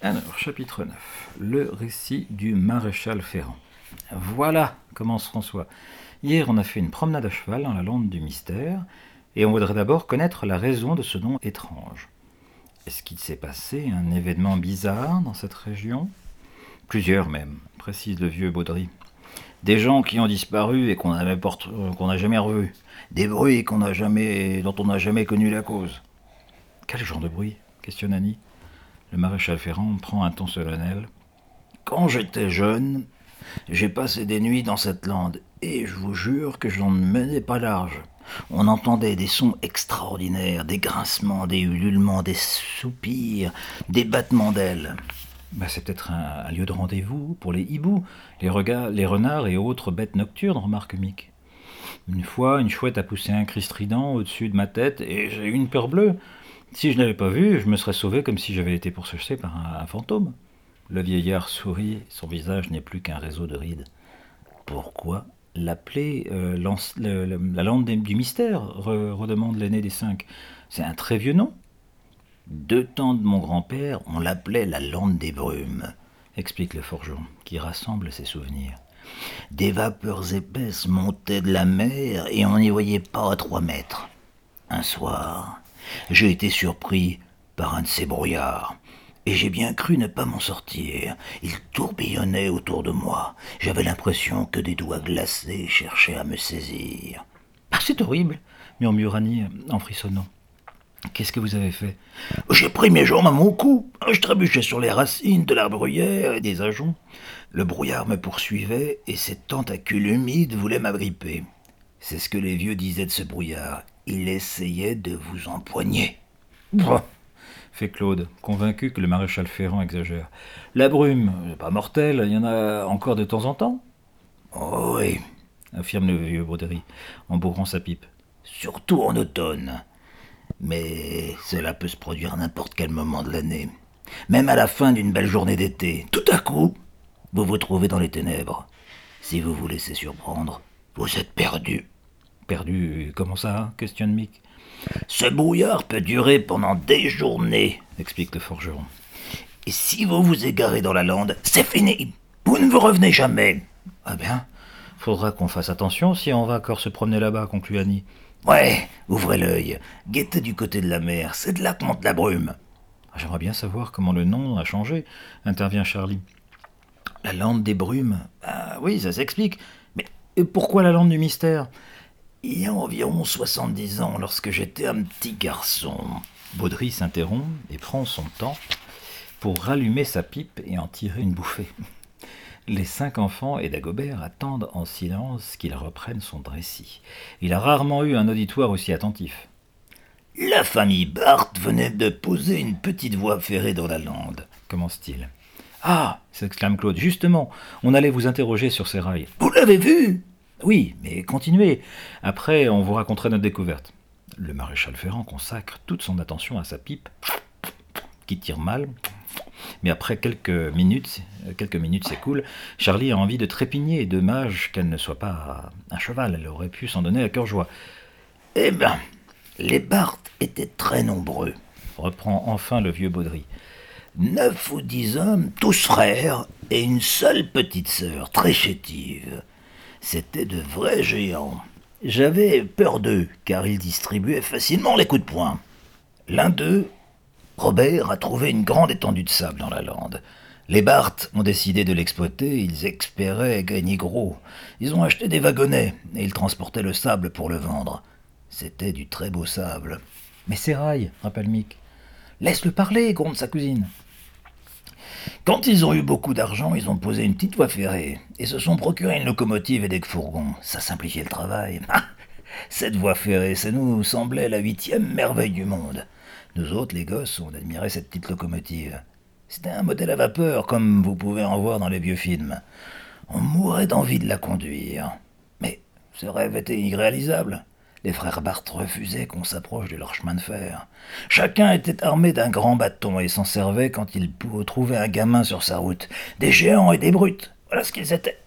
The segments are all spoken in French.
Alors, chapitre 9. Le récit du maréchal Ferrand. Voilà, commence François. Hier, on a fait une promenade à cheval dans la lande du mystère, et on voudrait d'abord connaître la raison de ce nom étrange. Est-ce qu'il s'est passé un événement bizarre dans cette région? Plusieurs même, précise le vieux Baudry. Des gens qui ont disparu et qu'on n'a jamais revus. Des bruits qu'on n'a jamais, dont on n'a jamais connu la cause. Quel genre de bruit? Questionne Annie. Le maréchal Ferrand prend un ton solennel. Quand j'étais jeune, j'ai passé des nuits dans cette lande, et je vous jure que je n'en menais pas large. On entendait des sons extraordinaires, des grincements, des ululements, des soupirs, des battements d'ailes. Bah, c'est peut-être un, lieu de rendez-vous pour les hiboux, les, les renards et autres bêtes nocturnes, remarque Mick. Une fois, une chouette a poussé un cri strident au-dessus de ma tête et j'ai eu une peur bleue. Si je n'avais pas vu, je me serais sauvé comme si j'avais été pourchassé par un, fantôme. Le vieillard sourit, son visage n'est plus qu'un réseau de rides. Pourquoi l'appeler euh, la lande du mystère redemande l'aîné des cinq. C'est un très vieux nom. Deux temps de mon grand-père, on l'appelait la lande des brumes, explique le forgeron, qui rassemble ses souvenirs. Des vapeurs épaisses montaient de la mer et on n'y voyait pas à trois mètres. Un soir, j'ai été surpris par un de ces brouillards, et j'ai bien cru ne pas m'en sortir. Il tourbillonnait autour de moi. J'avais l'impression que des doigts glacés cherchaient à me saisir. Ah, c'est horrible, murmura Annie en frissonnant. Qu'est-ce que vous avez fait? J'ai pris mes jambes à mon cou. Je trébuchais sur les racines de l'arbre bruyère et des ajoncs. Le brouillard me poursuivait et ses tentacules humides voulaient m'agripper. C'est ce que les vieux disaient de ce brouillard. Il essayait de vous empoigner. Bah, fait Claude, convaincu que le maréchal Ferrand exagère. La brume, pas mortelle, il y en a encore de temps en temps oh Oui, affirme le vieux Broderie, en bourrant sa pipe. Surtout en automne. Mais cela peut se produire à n'importe quel moment de l'année. Même à la fin d'une belle journée d'été. Tout à coup, vous vous trouvez dans les ténèbres. Si vous vous laissez surprendre, vous êtes perdu. Perdu, comment ça questionne Mick. Ce brouillard peut durer pendant des journées, explique le forgeron. Et si vous vous égarez dans la lande, c'est fini. Vous ne vous revenez jamais. Ah bien, faudra qu'on fasse attention si on va encore se promener là-bas, conclut Annie. Ouais, ouvrez l'œil. Guettez du côté de la mer, c'est de là que monte la brume. Ah, j'aimerais bien savoir comment le nom a changé, intervient Charlie. La lande des brumes Ah oui, ça s'explique. Mais pourquoi la lande du mystère? Il y a environ 70 ans, lorsque j'étais un petit garçon. Baudry s'interrompt et prend son temps pour rallumer sa pipe et en tirer une bouffée. Les cinq enfants et Dagobert attendent en silence qu'il reprenne son récit. Il a rarement eu un auditoire aussi attentif. La famille Barthes venait de poser une petite voie ferrée dans la lande, commence-t-il. Ah s'exclame Claude, justement, on allait vous interroger sur ces rails. Vous l'avez vu? Oui, mais continuez. Après, on vous raconterait notre découverte. Le maréchal Ferrand consacre toute son attention à sa pipe, qui tire mal. Mais après quelques minutes, quelques minutes s'écoulent, Charlie a envie de trépigner. Dommage qu'elle ne soit pas un cheval, elle aurait pu s'en donner à cœur joie. Eh ben, les Barthes étaient très nombreux, reprend enfin le vieux Baudry. Neuf ou dix hommes, tous frères, et une seule petite sœur, très chétive. C'étaient de vrais géants. J'avais peur d'eux, car ils distribuaient facilement les coups de poing. L'un d'eux, Robert, a trouvé une grande étendue de sable dans la lande. Les Barthes ont décidé de l'exploiter, ils espéraient gagner gros. Ils ont acheté des wagonnets, et ils transportaient le sable pour le vendre. C'était du très beau sable. Mais c'est rail, rappelle Mick. Laisse-le parler, gronde sa cousine. Quand ils ont eu beaucoup d'argent, ils ont posé une petite voie ferrée et se sont procuré une locomotive et des fourgons. Ça simplifiait le travail. Ah, cette voie ferrée, ça nous semblait la huitième merveille du monde. Nous autres, les gosses, on admirait cette petite locomotive. C'était un modèle à vapeur, comme vous pouvez en voir dans les vieux films. On mourait d'envie de la conduire. Mais ce rêve était irréalisable. Les frères Barthes refusaient qu'on s'approche de leur chemin de fer. Chacun était armé d'un grand bâton et s'en servait quand il trouver un gamin sur sa route. Des géants et des brutes, voilà ce qu'ils étaient.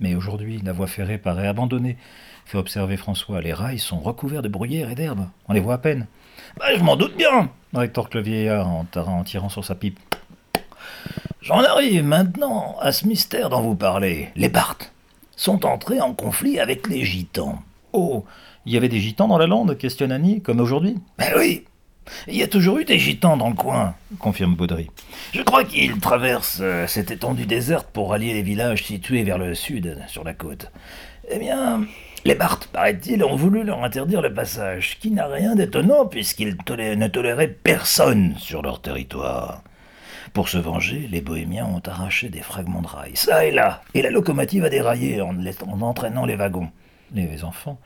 Mais aujourd'hui, la voie ferrée paraît abandonnée, fait observer François. Les rails sont recouverts de bruyère et d'herbe. On les voit à peine. Bah, je m'en doute bien, rétorque le vieillard en, tirant sur sa pipe. J'en arrive maintenant à ce mystère dont vous parlez. Les Barthes sont entrés en conflit avec les Gitans. Oh, il y avait des Gitans dans la lande questionne Annie, comme aujourd'hui Ben oui, il y a toujours eu des Gitans dans le coin, confirme Baudry. Je crois qu'ils traversent euh, cette étendue déserte pour rallier les villages situés vers le sud, sur la côte. Eh bien, les Barthes, paraît-il, ont voulu leur interdire le passage, qui n'a rien d'étonnant puisqu'ils ne toléraient personne sur leur territoire. Pour se venger, les bohémiens ont arraché des fragments de rails, ça et là, et la locomotive a déraillé en entraînant les wagons. Les enfants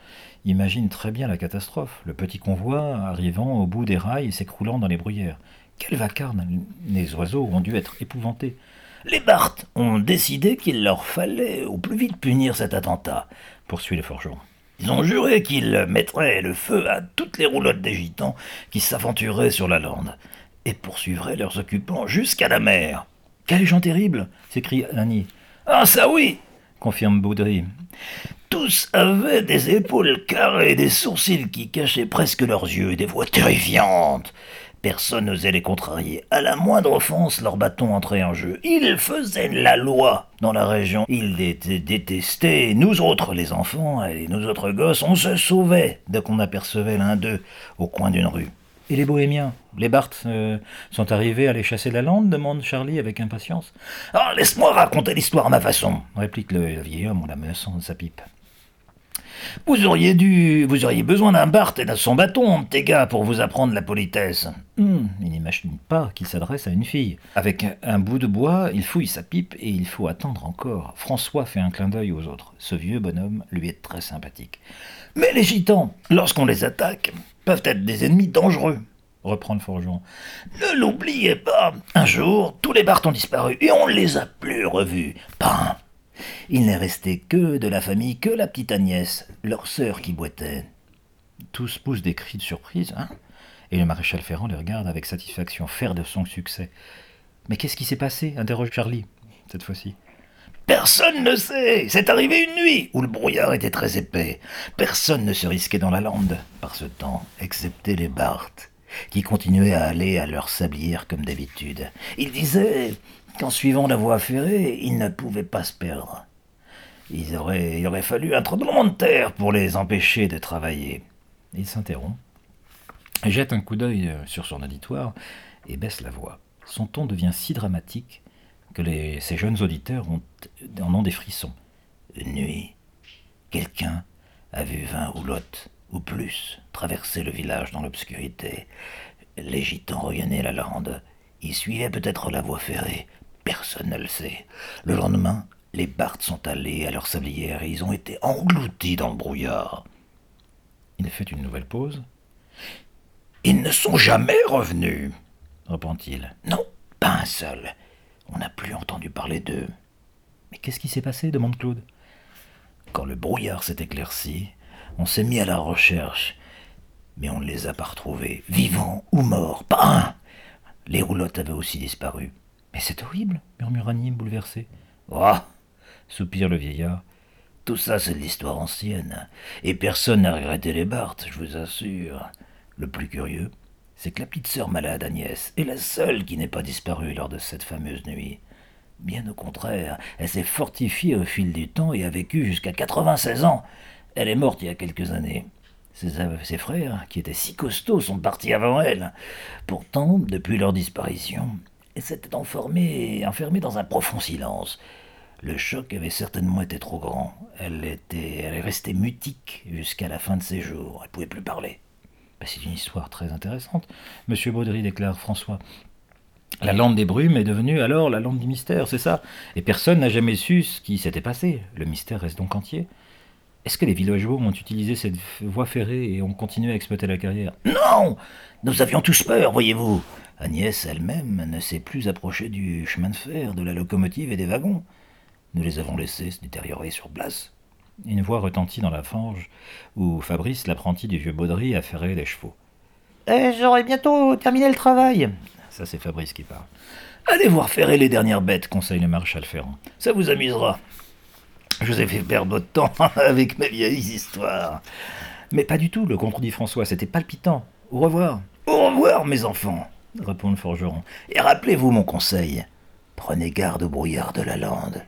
imaginent très bien la catastrophe, le petit convoi arrivant au bout des rails et s'écroulant dans les bruyères. Quel vacarme Les oiseaux ont dû être épouvantés. Les Barthes ont décidé qu'il leur fallait au plus vite punir cet attentat, poursuit le forgeron. Ils ont juré qu'ils mettraient le feu à toutes les roulottes des gitans qui s'aventuraient sur la lande et poursuivraient leurs occupants jusqu'à la mer. Quels gens terribles s'écrie Annie. Ah, ça oui confirme Baudry. Tous avaient des épaules carrées, des sourcils qui cachaient presque leurs yeux et des voix terrifiantes. Personne n'osait les contrarier. À la moindre offense, leur bâton entrait en jeu. Ils faisaient la loi dans la région. Ils étaient détestés. Nous autres, les enfants et nous autres gosses, on se sauvait dès qu'on apercevait l'un d'eux au coin d'une rue. Et les bohémiens Les Barthes euh, sont arrivés à les chasser de la lande demande Charlie avec impatience. Ah, laisse-moi raconter l'histoire à ma façon, réplique le vieil homme en la menaçant de sa pipe. Vous auriez dû. Vous auriez besoin d'un Barthes et de son bâton, tes gars, pour vous apprendre la politesse. Hum, il n'imagine pas qu'il s'adresse à une fille. Avec un bout de bois, il fouille sa pipe et il faut attendre encore. François fait un clin d'œil aux autres. Ce vieux bonhomme lui est très sympathique. Mais les gitans, lorsqu'on les attaque, peuvent être des ennemis dangereux, reprend le forgeron. Ne l'oubliez pas, un jour, tous les Barthes ont disparu et on ne les a plus revus. Pas Il n'est resté que de la famille que la petite Agnès, leur sœur qui boitait. Tous poussent des cris de surprise, hein Et le maréchal Ferrand les regarde avec satisfaction, faire de son succès. Mais qu'est-ce qui s'est passé? interroge Charlie, cette fois-ci. Personne ne sait. C'est arrivé une nuit où le brouillard était très épais. Personne ne se risquait dans la lande par ce temps, excepté les Barthes, qui continuaient à aller à leur sablière comme d'habitude. Ils disaient qu'en suivant la voie ferrée, ils ne pouvaient pas se perdre. Il aurait, fallu un tremblement de terre pour les empêcher de travailler. Il s'interrompt, jette un coup d'œil sur son auditoire et baisse la voix. Son ton devient si dramatique que ces jeunes auditeurs en ont des frissons. Une nuit, quelqu'un a vu vingt roulottes ou plus traverser le village dans l'obscurité. Les gitans regagnaient la lande. Ils suivaient peut-être la voie ferrée. Personne ne le sait. Le lendemain, les Barthes sont allés à leur sablière et ils ont été engloutis dans le brouillard. Il fait une nouvelle pause. Ils ne sont jamais revenus, reprend-il. Non, pas un seul. On n'a plus entendu parler d'eux. Mais qu'est-ce qui s'est passé demande Claude. Quand le brouillard s'est éclairci, on s'est mis à la recherche. Mais on ne les a pas retrouvés, vivants ou morts. Pas un Les roulottes avaient aussi disparu. Mais c'est horrible, murmura Nîmes bouleversé. Oh soupire le vieillard. Tout ça, c'est de l'histoire ancienne. Et personne n'a regretté les Barthes, je vous assure. Le plus curieux, c'est que la petite sœur malade Agnès est la seule qui n'est pas disparue lors de cette fameuse nuit. Bien au contraire, elle s'est fortifiée au fil du temps et a vécu jusqu'à 96 ans. Elle est morte il y a quelques années. Ses, frères, qui étaient si costauds, sont partis avant elle. Pourtant, depuis leur disparition, s'était enfermée, enfermée dans un profond silence. Le choc avait certainement été trop grand. Elle, était, elle est restée mutique jusqu'à la fin de ses jours. Elle pouvait plus parler. Bah, c'est une histoire très intéressante. Monsieur Baudry déclare François. La lampe des brumes est devenue alors la lampe du mystère, c'est ça Et personne n'a jamais su ce qui s'était passé. Le mystère reste donc entier. Est-ce que les villageois ont utilisé cette voie ferrée et ont continué à exploiter la carrière? Non Nous avions tous peur, voyez-vous. Agnès elle-même ne s'est plus approchée du chemin de fer, de la locomotive et des wagons. Nous les avons laissés se détériorer sur place. Une voix retentit dans la fange, où Fabrice, l'apprenti du vieux Baudry, affairait les chevaux. Eh, j'aurai bientôt terminé le travail. Ça, c'est Fabrice qui parle. Allez voir ferrer les dernières bêtes, conseille le maréchal Ferrand. Ça vous amusera. Je vous ai fait perdre votre temps avec mes vieilles histoires. Mais pas du tout, le contredit François, c'était palpitant. Au revoir. Au revoir, mes enfants, répond le forgeron. Et rappelez-vous mon conseil. Prenez garde au brouillard de la lande.